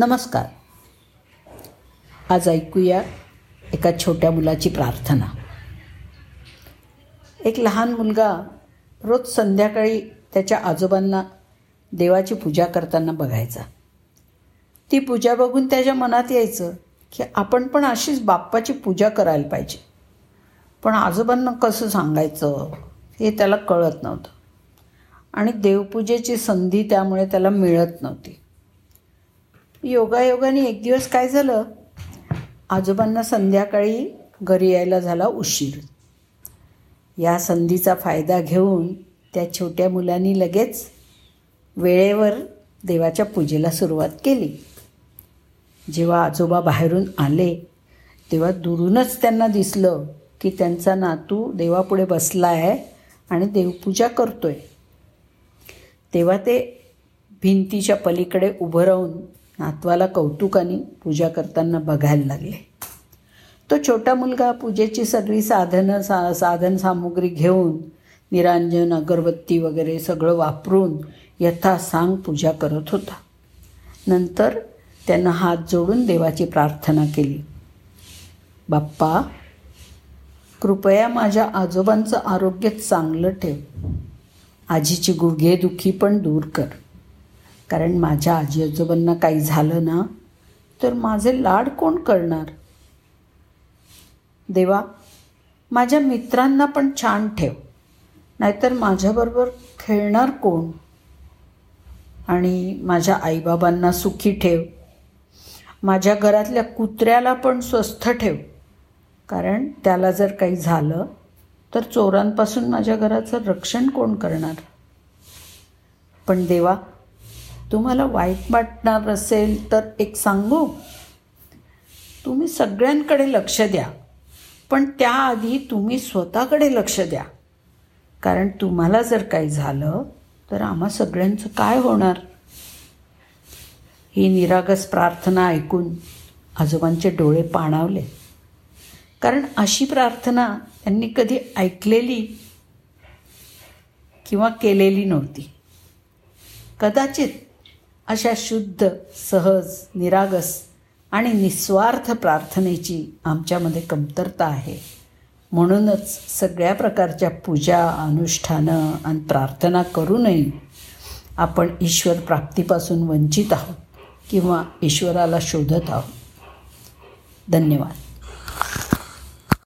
नमस्कार. आज ऐकूया एका छोट्या मुलाची प्रार्थना. एक लहान मुलगा रोज संध्याकाळी त्याच्या आजोबांना देवाची पूजा करताना बघायचा. ती पूजा बघून त्याच्या मनात यायचं की आपण पण अशीच बाप्पाची पूजा करायला पाहिजे. पण आजोबांना कसं सांगायचं हे त्याला कळत नव्हतं. आणि देवपूजेची संधी त्यामुळे त्याला मिळत नव्हती. योगायोगाने एक दिवस काय झालं? आजोबांना संध्याकाळी घरी यायला झाला उशीर. या संधीचा फायदा घेऊन त्या छोट्या मुलांनी लगेच वेळेवर देवाच्या पूजेला सुरुवात केली. जेव्हा आजोबा बाहेरून आले तेव्हा दुरूनच त्यांना दिसलं की त्यांचा नातू देवापुढे बसला आहे आणि देवपूजा करतोय. तेव्हा ते भिंतीच्या पलीकडे उभं राहून नातवाला कौतुकाने पूजा करताना बघायला लागले. तो छोटा मुलगा पूजेची सगळी साधनं सा साधन सामुग्री घेऊन निरांजन अगरबत्ती वगैरे सगळं वापरून यथासांग पूजा करत होता. नंतर त्यानं हात जोडून देवाची प्रार्थना केली. बाप्पा कृपया माझ्या आजोबांचं आरोग्य चांगलं ठेव. आजीची गुडघेदुखी पण दूर कर. कारण माझ्या आजी आजोबांना काही झालं ना तर माझे लाड कोण करणार? देवा माझ्या मित्रांना पण छान ठेव नाहीतर माझ्याबरोबर खेळणार कोण? आणि माझ्या आईबाबांना सुखी ठेव माझ्या घरातल्या कुत्र्याला पण स्वस्थ ठेव कारण त्याला जर काही झालं तर चोरांपासून माझ्या घराचं रक्षण कोण करणार? पण देवा तुम्हाला वाईट वाटणार असेल तर एक सांगू? तुम्ही सगळ्यांकडे लक्ष द्या. पण त्याआधी तुम्ही स्वतःकडे लक्ष द्या. कारण तुम्हाला जर काही झालं तर आम्हा सगळ्यांचं काय होणार? ही निरागस प्रार्थना ऐकून आजोबांचे डोळे पाणावले. कारण अशी प्रार्थना त्यांनी कधी ऐकलेली किंवा केलेली नव्हती. कदाचित अशा शुद्ध सहज निरागस आणि निस्वार्थ प्रार्थनेची आमच्यामध्ये कमतरता आहे. म्हणूनच सगळ्या प्रकारच्या पूजा अनुष्ठानं आणि प्रार्थना करूनही आपण ईश्वर प्राप्तीपासून वंचित आहोत किंवा ईश्वराला शोधत आहोत. धन्यवाद.